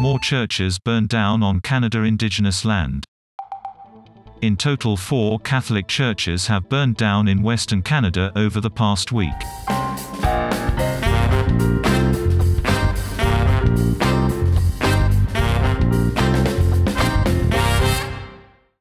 More churches burned down on Canada Indigenous land. In total four Catholic churches have burned down in Western Canada over the past week.